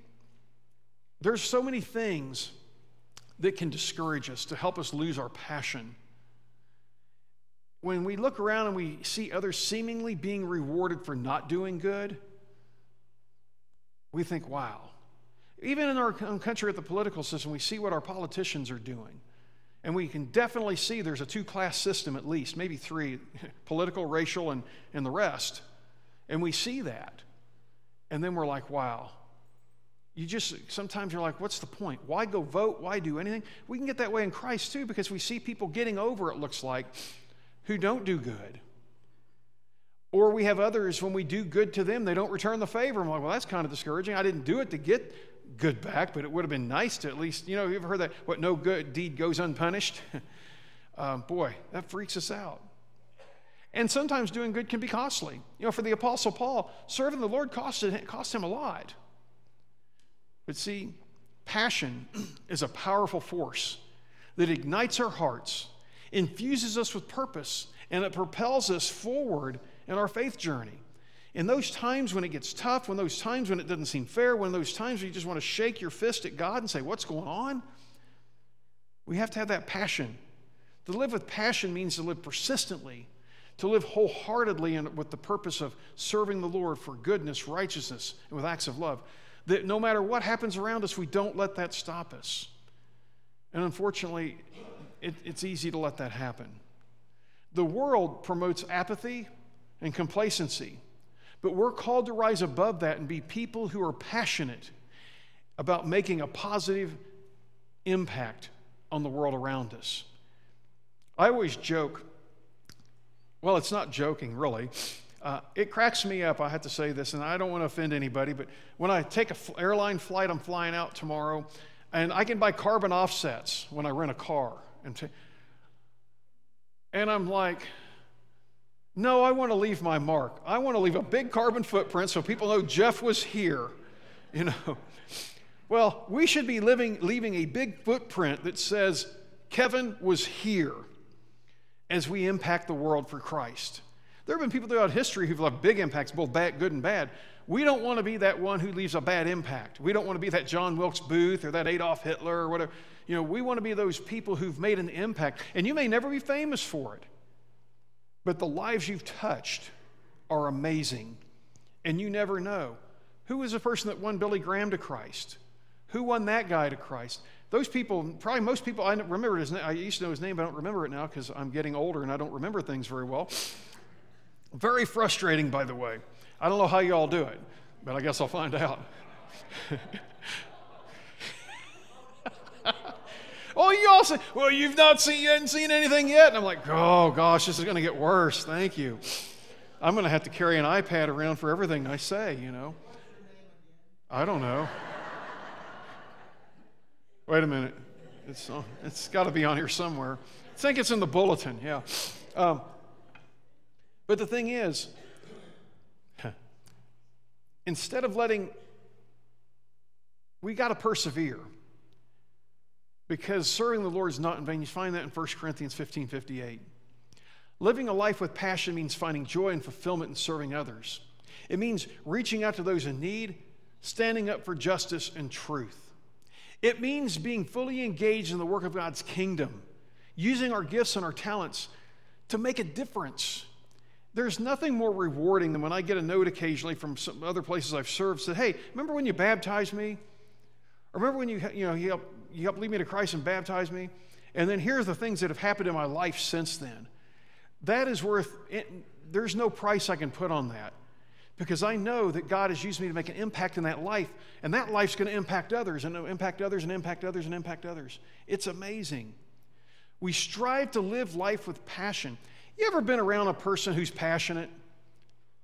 C: there's so many things that can discourage us to help us lose our passion. When we look around and we see others seemingly being rewarded for not doing good, we think, wow. Even in our own country at the political system, we see what our politicians are doing. And we can definitely see there's a two class system at least, maybe three political, racial, and, and the rest. And we see that. And then we're like, wow. You just, sometimes you're like, what's the point? Why go vote? Why do anything? We can get that way in Christ too because we see people getting over, it looks like, who don't do good. Or we have others, when we do good to them, they don't return the favor. I'm like, well, that's kind of discouraging. I didn't do it to get good back, but it would have been nice to at least, you know, you ever heard that, what no good deed goes unpunished? um, boy, that freaks us out. And sometimes doing good can be costly. You know, for the Apostle Paul, serving the Lord cost, cost him a lot. But see, passion is a powerful force that ignites our hearts, infuses us with purpose, and it propels us forward in our faith journey. In those times when it gets tough, when those times when it doesn't seem fair, when those times where you just want to shake your fist at God and say, What's going on? We have to have that passion. To live with passion means to live persistently, to live wholeheartedly and with the purpose of serving the Lord for goodness, righteousness, and with acts of love. That no matter what happens around us, we don't let that stop us. And unfortunately, it, it's easy to let that happen. The world promotes apathy and complacency. But we're called to rise above that and be people who are passionate about making a positive impact on the world around us. I always joke, well, it's not joking, really. Uh, it cracks me up, I have to say this, and I don't want to offend anybody, but when I take an airline flight, I'm flying out tomorrow, and I can buy carbon offsets when I rent a car. And, t- and I'm like, no, I want to leave my mark. I want to leave a big carbon footprint so people know Jeff was here. You know. Well, we should be living, leaving a big footprint that says Kevin was here as we impact the world for Christ. There have been people throughout history who've left big impacts, both bad, good and bad. We don't want to be that one who leaves a bad impact. We don't want to be that John Wilkes Booth or that Adolf Hitler or whatever. You know, we want to be those people who've made an impact. And you may never be famous for it. But the lives you've touched are amazing. And you never know. Who was the person that won Billy Graham to Christ? Who won that guy to Christ? Those people, probably most people, I remember his name. I used to know his name, but I don't remember it now because I'm getting older and I don't remember things very well. Very frustrating, by the way. I don't know how you all do it, but I guess I'll find out. Oh, you all say, well, you've not seen, you hadn't seen anything yet. And I'm like, oh gosh, this is going to get worse. Thank you. I'm going to have to carry an iPad around for everything I say, you know. I don't know. Wait a minute. It's, it's got to be on here somewhere. I think it's in the bulletin, yeah. Um, but the thing is, instead of letting, we got to persevere because serving the Lord is not in vain. You find that in 1 Corinthians 15 58. Living a life with passion means finding joy and fulfillment in serving others. It means reaching out to those in need, standing up for justice and truth. It means being fully engaged in the work of God's kingdom, using our gifts and our talents to make a difference. There's nothing more rewarding than when I get a note occasionally from some other places I've served said, "Hey, remember when you baptized me? Or remember when you you know you helped you helped lead me to Christ and baptize me. And then here are the things that have happened in my life since then. That is worth, it, there's no price I can put on that because I know that God has used me to make an impact in that life, and that life's going to impact others, and impact others, and impact others, and impact others. It's amazing. We strive to live life with passion. You ever been around a person who's passionate?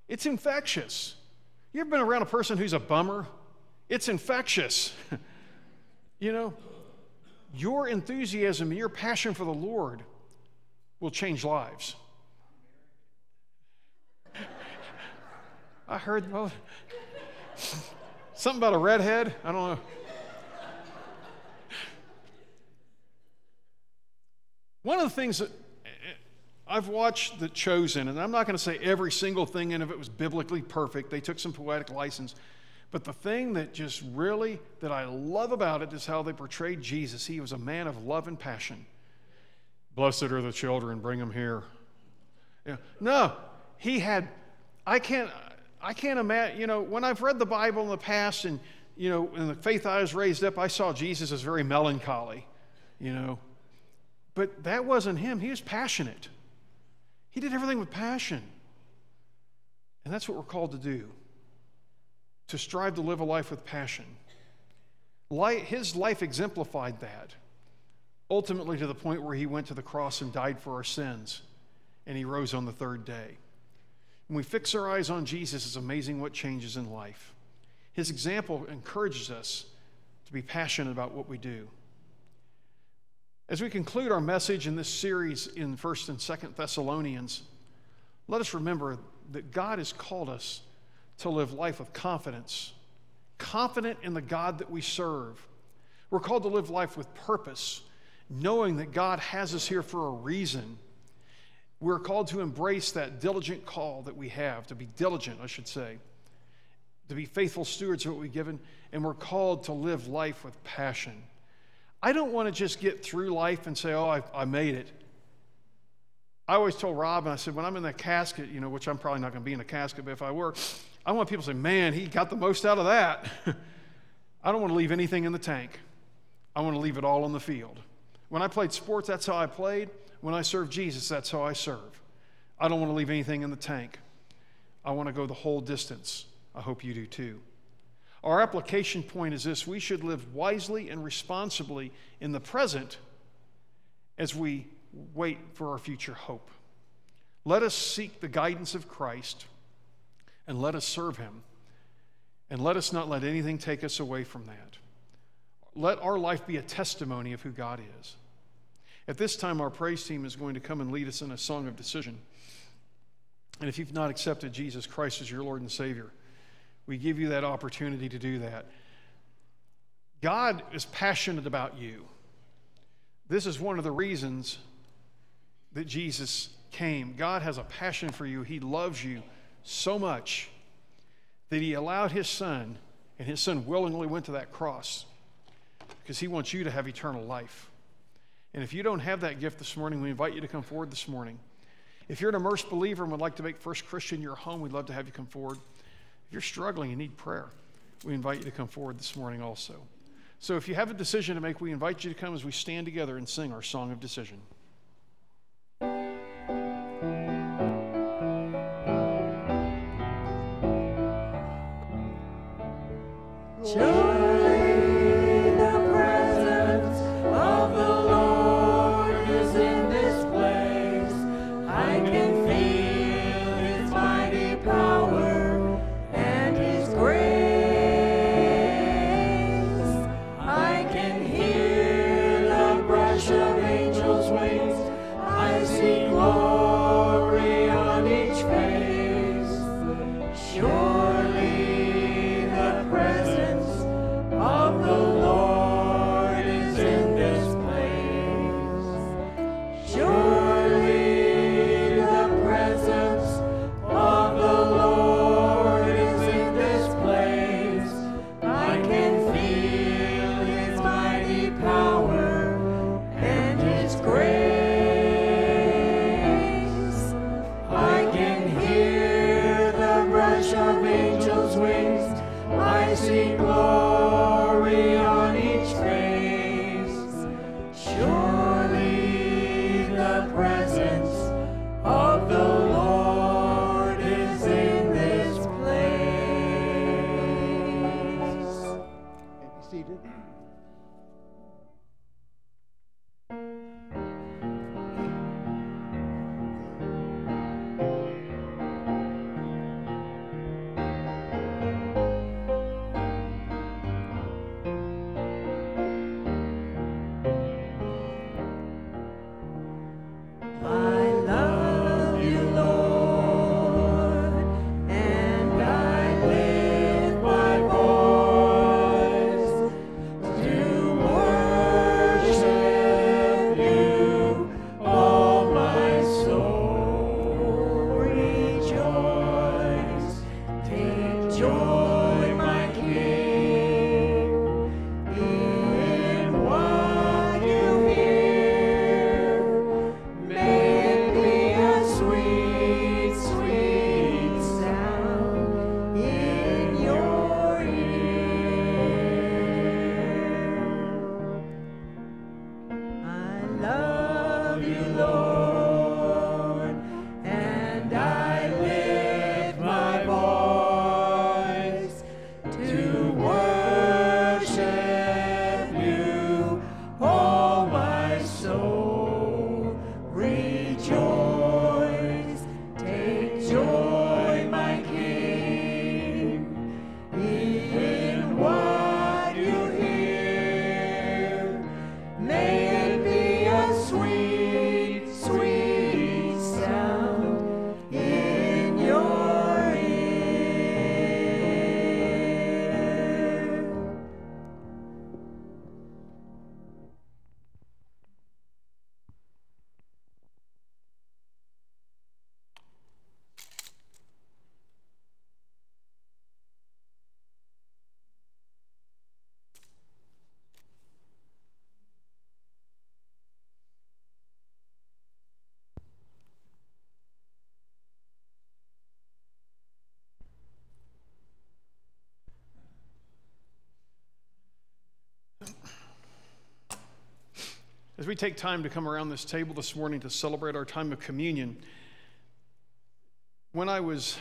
C: It's infectious. You ever been around a person who's a bummer? It's infectious. you know, your enthusiasm and your passion for the Lord will change lives. I heard well, something about a redhead. I don't know. One of the things that eh, eh, I've watched The Chosen, and I'm not going to say every single thing in it was biblically perfect. They took some poetic license. But the thing that just really, that I love about it is how they portrayed Jesus. He was a man of love and passion. Blessed are the children, bring them here. Yeah. No, he had, I can't, I can't imagine, you know, when I've read the Bible in the past and, you know, in the faith I was raised up, I saw Jesus as very melancholy, you know. But that wasn't him. He was passionate. He did everything with passion. And that's what we're called to do to strive to live a life with passion. His life exemplified that, ultimately to the point where he went to the cross and died for our sins, and he rose on the third day. When we fix our eyes on Jesus, it's amazing what changes in life. His example encourages us to be passionate about what we do. As we conclude our message in this series in 1st and 2nd Thessalonians, let us remember that God has called us to live life with confidence, confident in the God that we serve. We're called to live life with purpose, knowing that God has us here for a reason. We're called to embrace that diligent call that we have, to be diligent, I should say, to be faithful stewards of what we've given, and we're called to live life with passion. I don't want to just get through life and say, oh, I, I made it. I always told Rob, and I said, when I'm in that casket, you know, which I'm probably not going to be in a casket, but if I were, I want people to say, man, he got the most out of that. I don't want to leave anything in the tank. I want to leave it all on the field. When I played sports, that's how I played. When I serve Jesus, that's how I serve. I don't want to leave anything in the tank. I want to go the whole distance. I hope you do too. Our application point is this we should live wisely and responsibly in the present as we wait for our future hope. Let us seek the guidance of Christ and let us serve him. And let us not let anything take us away from that. Let our life be a testimony of who God is. At this time, our praise team is going to come and lead us in a song of decision. And if you've not accepted Jesus Christ as your Lord and Savior, we give you that opportunity to do that. God is passionate about you. This is one of the reasons that Jesus came. God has a passion for you, He loves you so much that he allowed his son, and his son willingly went to that cross because he wants you to have eternal life. And if you don't have that gift this morning, we invite you to come forward this morning. If you're an immersed believer and would like to make First Christian your home, we'd love to have you come forward. If you're struggling and need prayer, we invite you to come forward this morning also. So if you have a decision to make, we invite you to come as we stand together and sing our song of decision.
B: Joy.
C: As we take time to come around this table this morning to celebrate our time of communion, when I was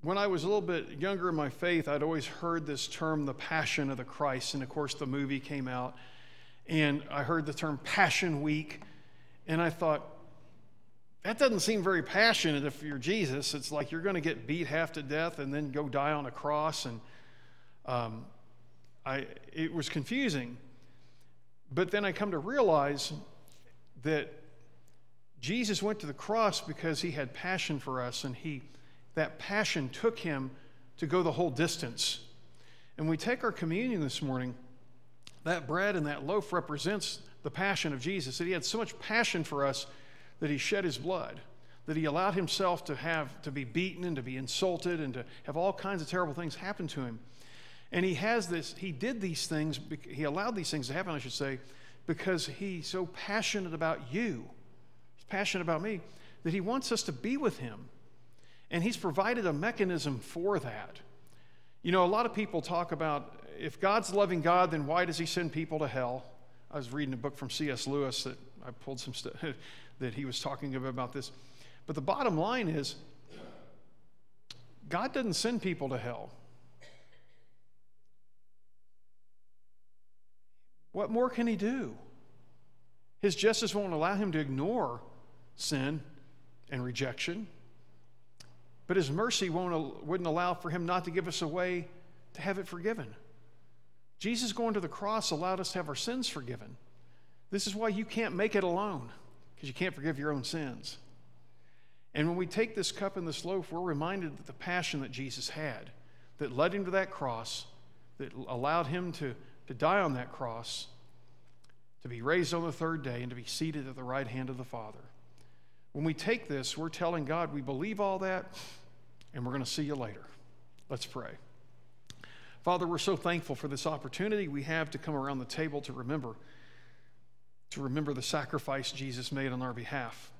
C: when I was a little bit younger in my faith, I'd always heard this term, the Passion of the Christ. And of course, the movie came out, and I heard the term Passion Week, and I thought, that doesn't seem very passionate if you're Jesus. It's like you're going to get beat half to death and then go die on a cross. And um, I, it was confusing. But then I come to realize that Jesus went to the cross because he had passion for us, and he, that passion took him to go the whole distance. And we take our communion this morning, that bread and that loaf represents the passion of Jesus, that he had so much passion for us that he shed his blood, that he allowed himself to have to be beaten and to be insulted and to have all kinds of terrible things happen to him. And he has this, he did these things, he allowed these things to happen, I should say, because he's so passionate about you. He's passionate about me that he wants us to be with him. And he's provided a mechanism for that. You know, a lot of people talk about if God's loving God, then why does he send people to hell? I was reading a book from C.S. Lewis that I pulled some stuff that he was talking about this. But the bottom line is God doesn't send people to hell. What more can he do? His justice won't allow him to ignore sin and rejection, but his mercy won't, wouldn't allow for him not to give us a way to have it forgiven. Jesus going to the cross allowed us to have our sins forgiven. This is why you can't make it alone, because you can't forgive your own sins. And when we take this cup and this loaf, we're reminded that the passion that Jesus had, that led him to that cross, that allowed him to, to die on that cross, to be raised on the third day, and to be seated at the right hand of the Father. When we take this, we're telling God we believe all that, and we're going to see you later. Let's pray. Father, we're so thankful for this opportunity we have to come around the table to remember, to remember the sacrifice Jesus made on our behalf.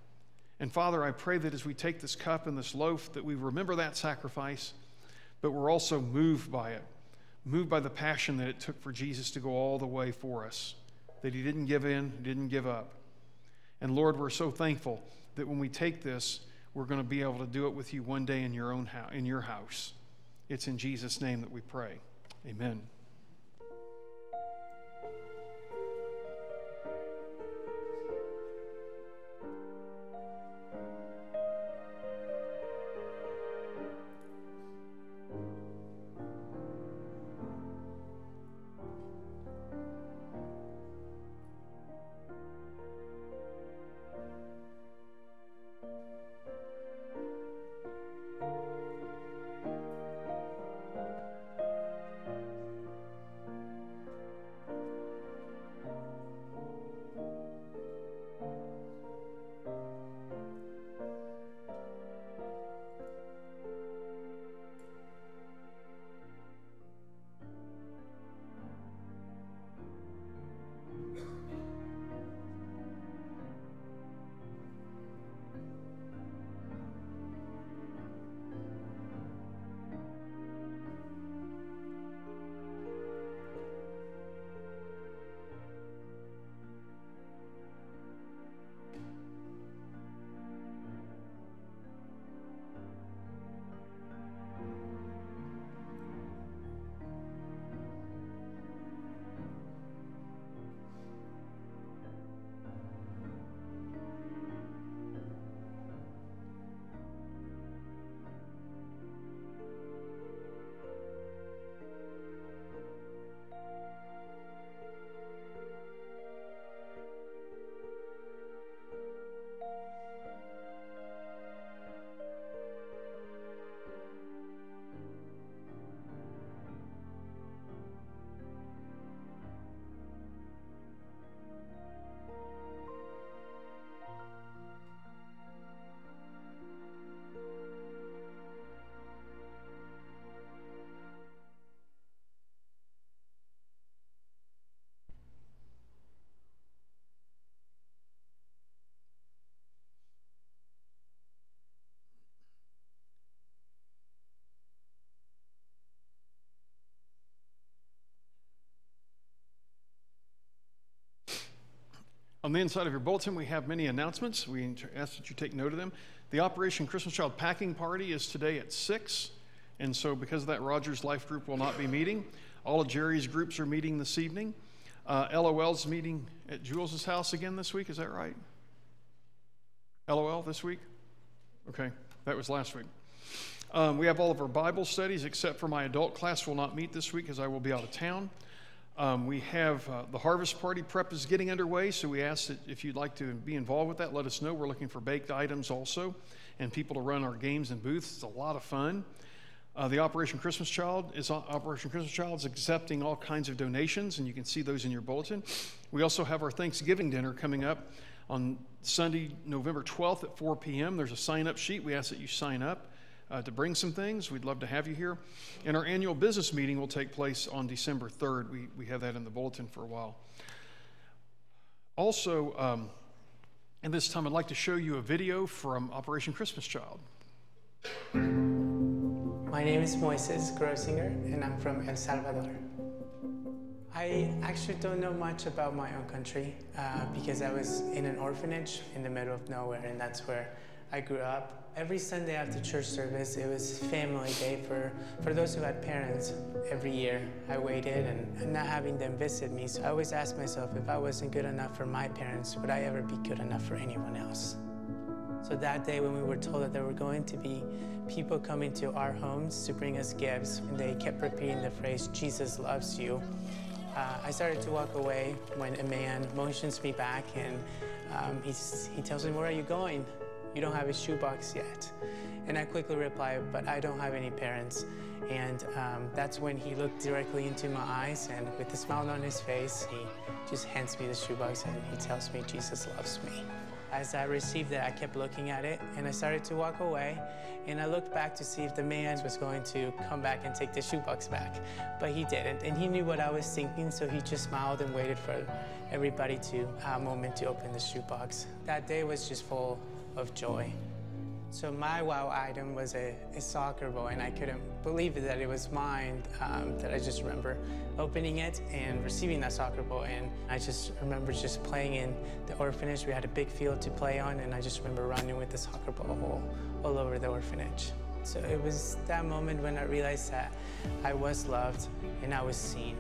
C: And Father, I pray that as we take this cup and this loaf, that we remember that sacrifice, but we're also moved by it, moved by the passion that it took for Jesus to go all the way for us, that he didn't give in, didn't give up. And Lord, we're so thankful that when we take this, we're going to be able to do it with you one day in your own house, in your house. It's in Jesus' name that we pray. Amen. On the inside of your bulletin, we have many announcements. We ask that you take note of them. The Operation Christmas Child packing party is today at 6. And so, because of that, Rogers Life Group will not be meeting. All of Jerry's groups are meeting this evening. Uh, LOL's meeting at Jules's house again this week. Is that right? LOL this week? Okay, that was last week. Um, we have all of our Bible studies, except for my adult class will not meet this week because I will be out of town. Um, we have uh, the harvest party prep is getting underway, so we ask that if you'd like to be involved with that, let us know. We're looking for baked items also and people to run our games and booths. It's a lot of fun. Uh, the Operation Christmas Child is Operation Christmas Child is accepting all kinds of donations, and you can see those in your bulletin. We also have our Thanksgiving dinner coming up on Sunday, November 12th at 4 p.m. There's a sign up sheet. We ask that you sign up uh, to bring some things. We'd love to have you here. And our annual business meeting will take place on December 3rd. We, we have that in the bulletin for a while. Also, um, and this time I'd like to show you a video from Operation Christmas Child.
K: My name is Moises Grosinger, and I'm from El Salvador. I actually don't know much about my own country uh, because I was in an orphanage in the middle of nowhere, and that's where I grew up. Every Sunday after church service, it was family day for, for those who had parents. Every year, I waited and, and not having them visit me. So I always asked myself if I wasn't good enough for my parents, would I ever be good enough for anyone else? So that day when we were told that there were going to be people coming to our homes to bring us gifts, and they kept repeating the phrase, Jesus loves you, uh, I started to walk away when a man motions me back and um, he tells me, where are you going? You don't have a shoebox yet. And I quickly reply, but I don't have any parents. And um, that's when he looked directly into my eyes and with a smile on his face, he just hands me the shoebox and he tells me Jesus loves me. As I received it, I kept looking at it and I started to walk away. And I looked back to see if the man was going to come back and take the shoebox back. But he didn't. And he knew what I was thinking, so he just smiled and waited for everybody to a moment to open the shoebox. That day was just full of joy. So my wow item was a, a, soccer ball, and I couldn't believe it that it was mine. Um, that I just remember opening it and receiving that soccer ball, and I just remember just playing in the orphanage. We had a big field to play on, and I just remember running with the soccer ball all, all over the orphanage. So it was that moment when I realized that I was loved and I was seen.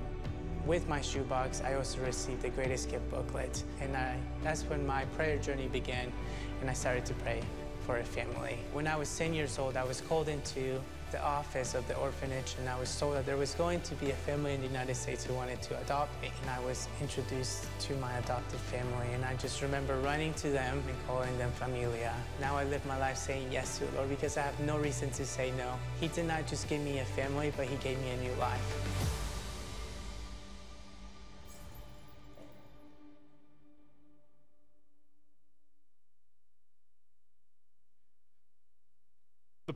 K: With my shoebox, I also received the greatest gift booklet, and I, that's when my prayer journey began, and I started to pray for a family. When I was 10 years old, I was called into the office of the orphanage and I was told that there was going to be a family in the United States who wanted to adopt me. And I was introduced to my adopted family and I just remember running to them and calling them familia. Now I live my life saying yes to the Lord because I have no reason to say no. He did not just give me a family, but he gave me a new life.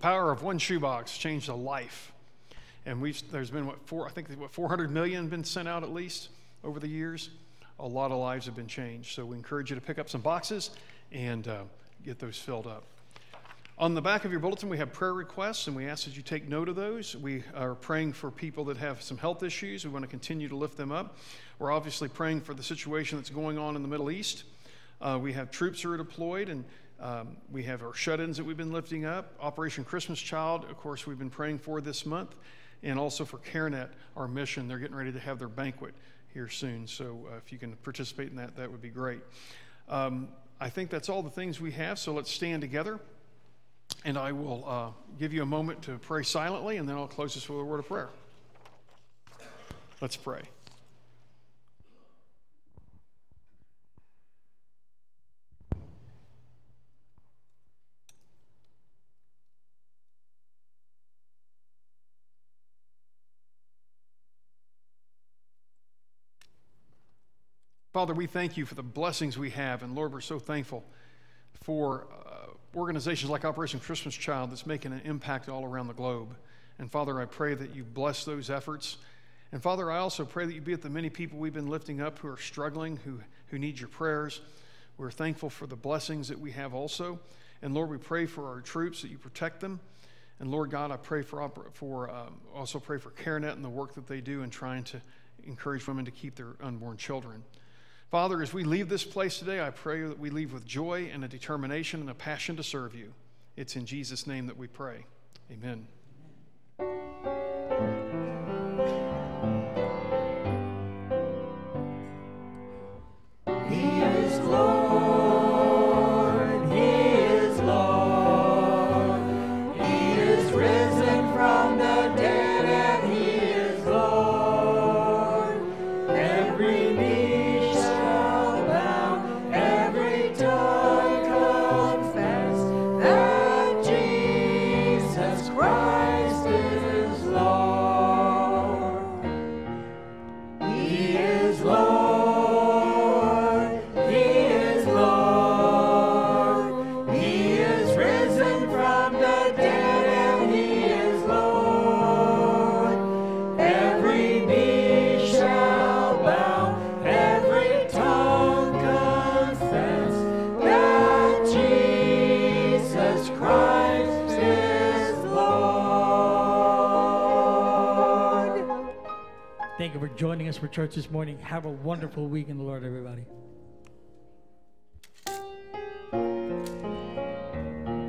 C: Power of one shoebox changed a life. And we've, there's been, what, four, I think, what, 400 million been sent out at least over the years. A lot of lives have been changed. So we encourage you to pick up some boxes and uh, get those filled up. On the back of your bulletin, we have prayer requests, and we ask that you take note of those. We are praying for people that have some health issues. We want to continue to lift them up. We're obviously praying for the situation that's going on in the Middle East. Uh, we have troops who are deployed, and um, we have our shut ins that we've been lifting up. Operation Christmas Child, of course, we've been praying for this month. And also for CareNet, our mission. They're getting ready to have their banquet here soon. So uh, if you can participate in that, that would be great. Um, I think that's all the things we have. So let's stand together. And I will uh, give you a moment to pray silently, and then I'll close this with a word of prayer. Let's pray. Father, we thank you for the blessings we have. And Lord, we're so thankful for uh, organizations like Operation Christmas Child that's making an impact all around the globe. And Father, I pray that you bless those efforts. And Father, I also pray that you be with the many people we've been lifting up who are struggling, who, who need your prayers. We're thankful for the blessings that we have also. And Lord, we pray for our troops that you protect them. And Lord God, I pray for, for um, also pray for CareNet and the work that they do in trying to encourage women to keep their unborn children. Father, as we leave this place today, I pray that we leave with joy and a determination and a passion to serve you. It's in Jesus' name that we pray. Amen.
B: He
L: joining us for church this morning. Have a wonderful week in the Lord, everybody.